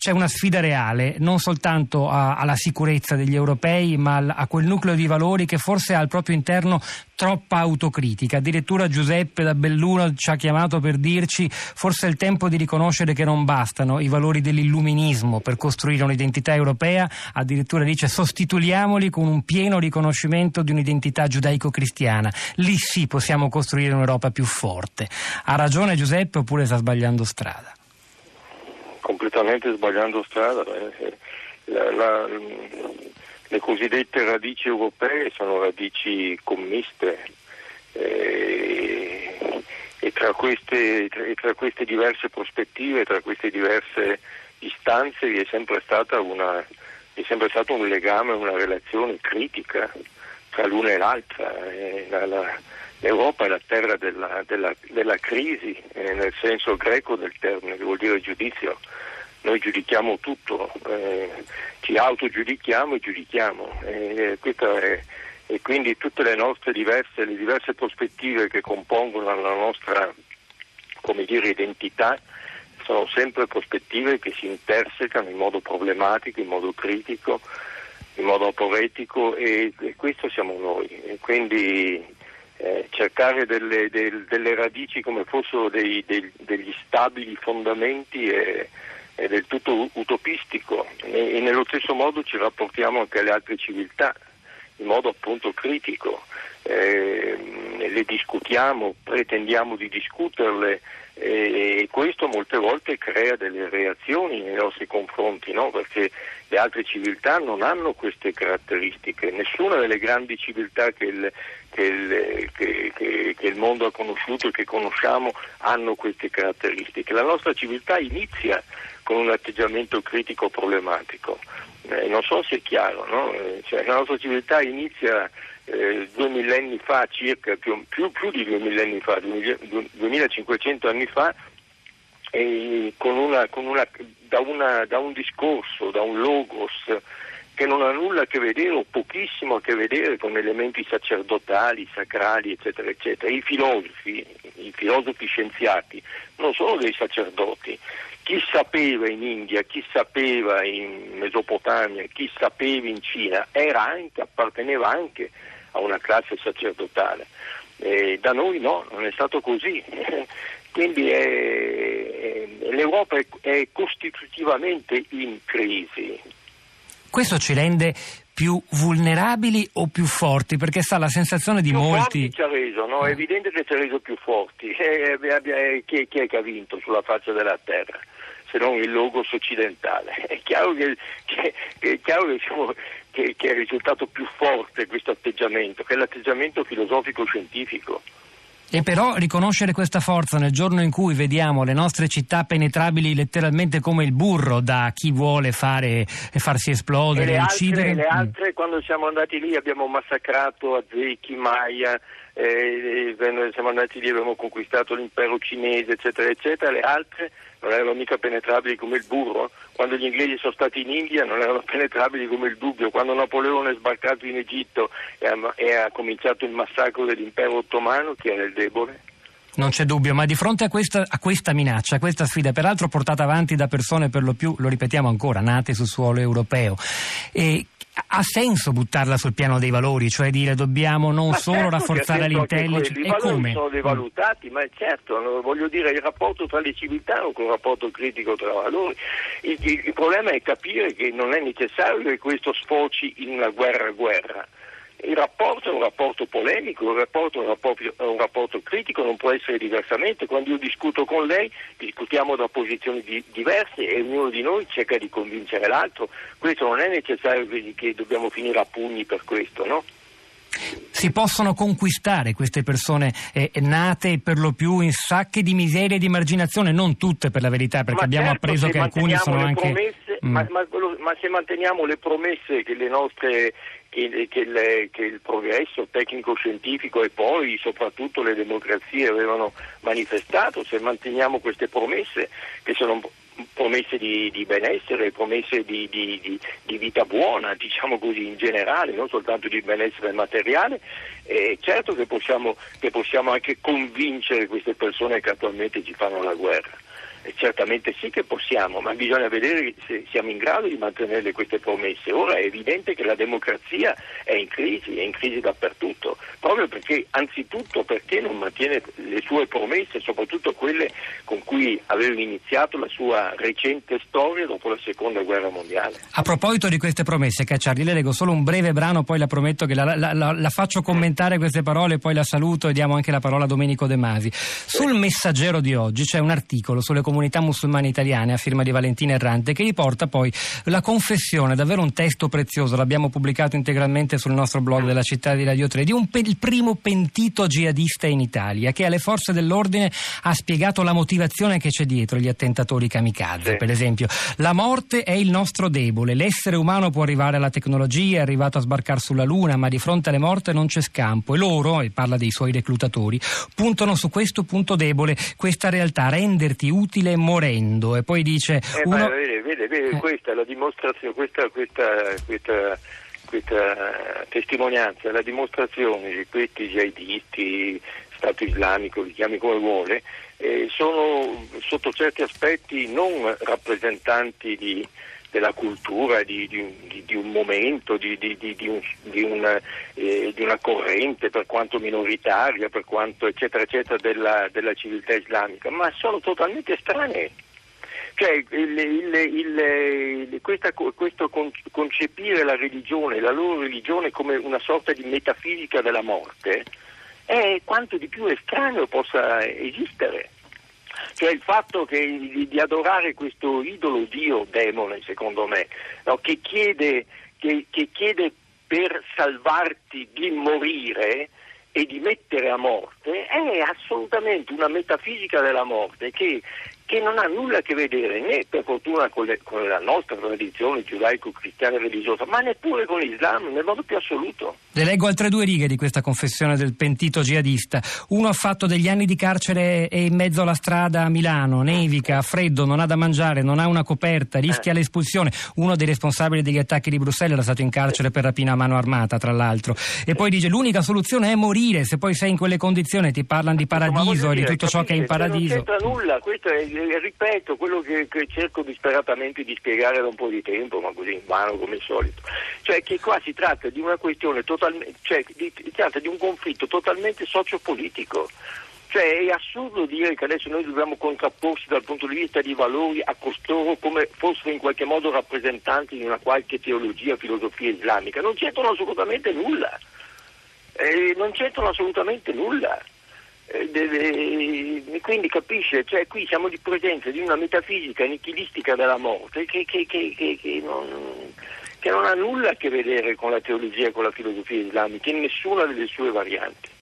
c'è una sfida reale, non soltanto a, alla sicurezza degli europei, ma a, a quel nucleo di valori che forse ha al proprio interno troppa autocritica. Addirittura Giuseppe da Belluno ci ha chiamato per dirci forse è il tempo di riconoscere che non bastano i valori dell'illuminismo per costruire un'identità europea, addirittura dice sostituiamoli con un pieno riconoscimento di un'identità giudaico-cristiana. Lì sì possiamo costruire un'Europa più forte. Ha ragione Giuseppe oppure sta sbagliando strada? Completamente sbagliando strada. Eh, la, la, le cosiddette radici europee sono radici commiste eh, e, tra queste, e, tra queste, diverse prospettive, tra queste diverse istanze vi è sempre, una, è sempre stato un legame, una relazione critica tra l'una e l'altra. Eh, la, L'Europa è la terra della, della, della crisi, eh, nel senso greco del termine, che vuol dire giudizio. Noi giudichiamo tutto, eh, ci autogiudichiamo e giudichiamo. Eh, è, e quindi tutte le nostre diverse, le diverse prospettive che compongono la nostra dire, identità sono sempre prospettive che si intersecano in modo problematico, in modo critico, in modo aporetico e, e questo siamo noi. E quindi eh, cercare delle, del, delle, radici come fossero dei, dei, degli stabili fondamenti è, è, del tutto utopistico e, e, nello stesso modo ci rapportiamo anche alle altre civiltà in modo appunto critico. Eh, le discutiamo, pretendiamo di discuterle e questo molte volte crea delle reazioni nei nostri confronti, no? perché le altre civiltà non hanno queste caratteristiche, nessuna delle grandi civiltà che il, che il, che, che, che il mondo ha conosciuto e che conosciamo hanno queste caratteristiche. La nostra civiltà inizia con un atteggiamento critico problematico. Eh, non so se è chiaro, no? Eh, cioè, la nostra civiltà inizia eh, due millenni fa, circa più, più, più, di due millenni fa, 2500 anni fa, con una, con una, da, una, da, un discorso, da un logos che non ha nulla a che vedere o pochissimo a che vedere con elementi sacerdotali, sacrali, eccetera, eccetera. I filosofi, i filosofi scienziati non sono dei sacerdoti. Chi sapeva in India, chi sapeva in Mesopotamia, chi sapeva in Cina, anche, apparteneva anche a una classe sacerdotale. Eh, da noi no, non è stato così. Quindi è, l'Europa è, è costitutivamente in crisi. Questo ci rende più vulnerabili o più forti? Perché sa la sensazione di più molti. Ci ha reso, no? È evidente che ci ha reso più forti. Eh, eh, chi, chi, è che ha vinto sulla faccia della terra? Se non il logos occidentale. È chiaro che, che, è, chiaro che, diciamo, che, è risultato più forte questo atteggiamento, che è l'atteggiamento filosofico-scientifico. E però riconoscere questa forza nel giorno in cui vediamo le nostre città penetrabili letteralmente come il burro da chi vuole fare, farsi esplodere, e uccidere. le altre, quando siamo andati lì abbiamo massacrato Azeki, Maya, eh, siamo andati lì, abbiamo conquistato l'impero cinese, eccetera, eccetera, le altre non erano mica penetrabili come il burro, quando gli inglesi sono stati in India non erano penetrabili come il dubbio, quando Napoleone è sbarcato in Egitto e ha, e ha cominciato il massacro dell'impero ottomano, chi era il debole? Non c'è dubbio, ma di fronte a questa, a questa, minaccia, a questa sfida, peraltro portata avanti da persone per lo più, lo ripetiamo ancora, nate sul suolo europeo, e ha senso buttarla sul piano dei valori, cioè dire dobbiamo non ma solo certo rafforzare l'intelligence e come? sono devalutati, ma certo, voglio dire il rapporto tra le civiltà è un rapporto critico tra valori. Il, il, il problema è capire che non è necessario che questo sfoci in una guerra-guerra il rapporto è un rapporto polemico, il rapporto è un rapporto, è un rapporto, critico, non può essere diversamente. Quando io discuto con lei, discutiamo da posizioni di, diverse e ognuno di noi cerca di convincere l'altro. Questo non è necessario che dobbiamo finire a pugni per questo, no? Si possono conquistare queste persone eh, nate per lo più in sacche di miseria e di marginazione, non tutte per la verità, perché ma abbiamo certo, appreso che alcuni sono anche... Promesse, mm. ma, ma, ma se manteniamo le promesse che le nostre che, che, le, che, il progresso tecnico-scientifico e poi soprattutto le democrazie avevano manifestato, se manteniamo queste promesse che sono promesse di, di benessere, promesse di, di, di, vita buona, diciamo così in generale, non soltanto di benessere materiale, eh, certo che possiamo, che possiamo anche convincere queste persone che attualmente ci fanno la guerra. E certamente sì che possiamo, ma bisogna vedere se siamo in grado di mantenere queste promesse. Ora è evidente che la democrazia è in crisi, è in crisi dappertutto, proprio perché, anzitutto perché non mantiene le sue promesse, soprattutto quelle con cui aveva iniziato la sua recente storia dopo la seconda guerra mondiale. A proposito di queste promesse, Cacciardi, le leggo solo un breve brano, poi la prometto che la, la, la, la faccio commentare queste parole, poi la saluto e diamo anche la parola a Domenico De Masi. Sul messaggero di oggi c'è un articolo sulle comunità musulmane italiane a firma di Valentina Errante che riporta poi la confessione, davvero un testo prezioso, l'abbiamo pubblicato integralmente sul nostro blog della città di Radio 3, di un, il primo pentito jihadista in Italia che alle forze dell'ordine ha spiegato la motivazione che c'è dietro gli attentatori kamikaze. Sì. Per esempio, la morte è il nostro debole, l'essere umano può arrivare alla tecnologia, è arrivato a sbarcare sulla Luna, ma di fronte alle morte non c'è scampo e loro, e parla dei suoi reclutatori, puntano su questo punto debole, questa realtà, renderti utile morendo. E poi dice... Eh, uno... vede, vede, vede eh. questa è la dimostrazione, questa, questa, questa, questa testimonianza, è la dimostrazione di questi jihadisti, Stato islamico, li chiami come vuole, eh, sono sotto certi aspetti non rappresentanti di, della cultura, di, di, di, un momento, di, una, eh, di, una, corrente per quanto minoritaria, per quanto eccetera eccetera della, della civiltà islamica, ma sono totalmente estranei. Cioè, il, il, il, questa, questo concepire la religione, la loro religione come una sorta di metafisica della morte, è quanto di più estraneo possa esistere. Cioè il fatto che, di, di, adorare questo idolo Dio, demone secondo me, no, che, chiede, che, che chiede per salvarti di morire e di mettere a morte, è assolutamente una metafisica della morte che che non ha nulla a che vedere né per fortuna con, le, con la nostra tradizione giudaico-cristiana religiosa, ma neppure con l'Islam nel modo più assoluto. Le leggo altre due righe di questa confessione del pentito jihadista. Uno ha fatto degli anni di carcere e in mezzo alla strada a Milano, nevica, ha freddo, non ha da mangiare, non ha una coperta, rischia eh. l'espulsione. Uno dei responsabili degli attacchi di Bruxelles era stato in carcere per rapina a mano armata, tra l'altro. E poi dice l'unica soluzione è morire, se poi sei in quelle condizioni ti parlano di paradiso e di tutto ciò che è in paradiso. Non c'entra nulla, questo è ripeto quello che, che, cerco disperatamente di spiegare da un po' di tempo, ma così in vano come al solito. Cioè che qua si tratta di una questione totalmente, cioè di, si tratta di un conflitto totalmente sociopolitico. Cioè è assurdo dire che adesso noi dobbiamo contrapporsi dal punto di vista di valori a costoro come fossero in qualche modo rappresentanti di una qualche teologia, filosofia islamica. Non c'entrano assolutamente nulla. Eh, non c'entrano assolutamente nulla. Eh, deve, quindi capisce, cioè qui siamo di presenza di una metafisica nichilistica della morte che, che, che, che non, non, ha nulla a che vedere con la teologia e con la filosofia islamica in nessuna delle sue varianti.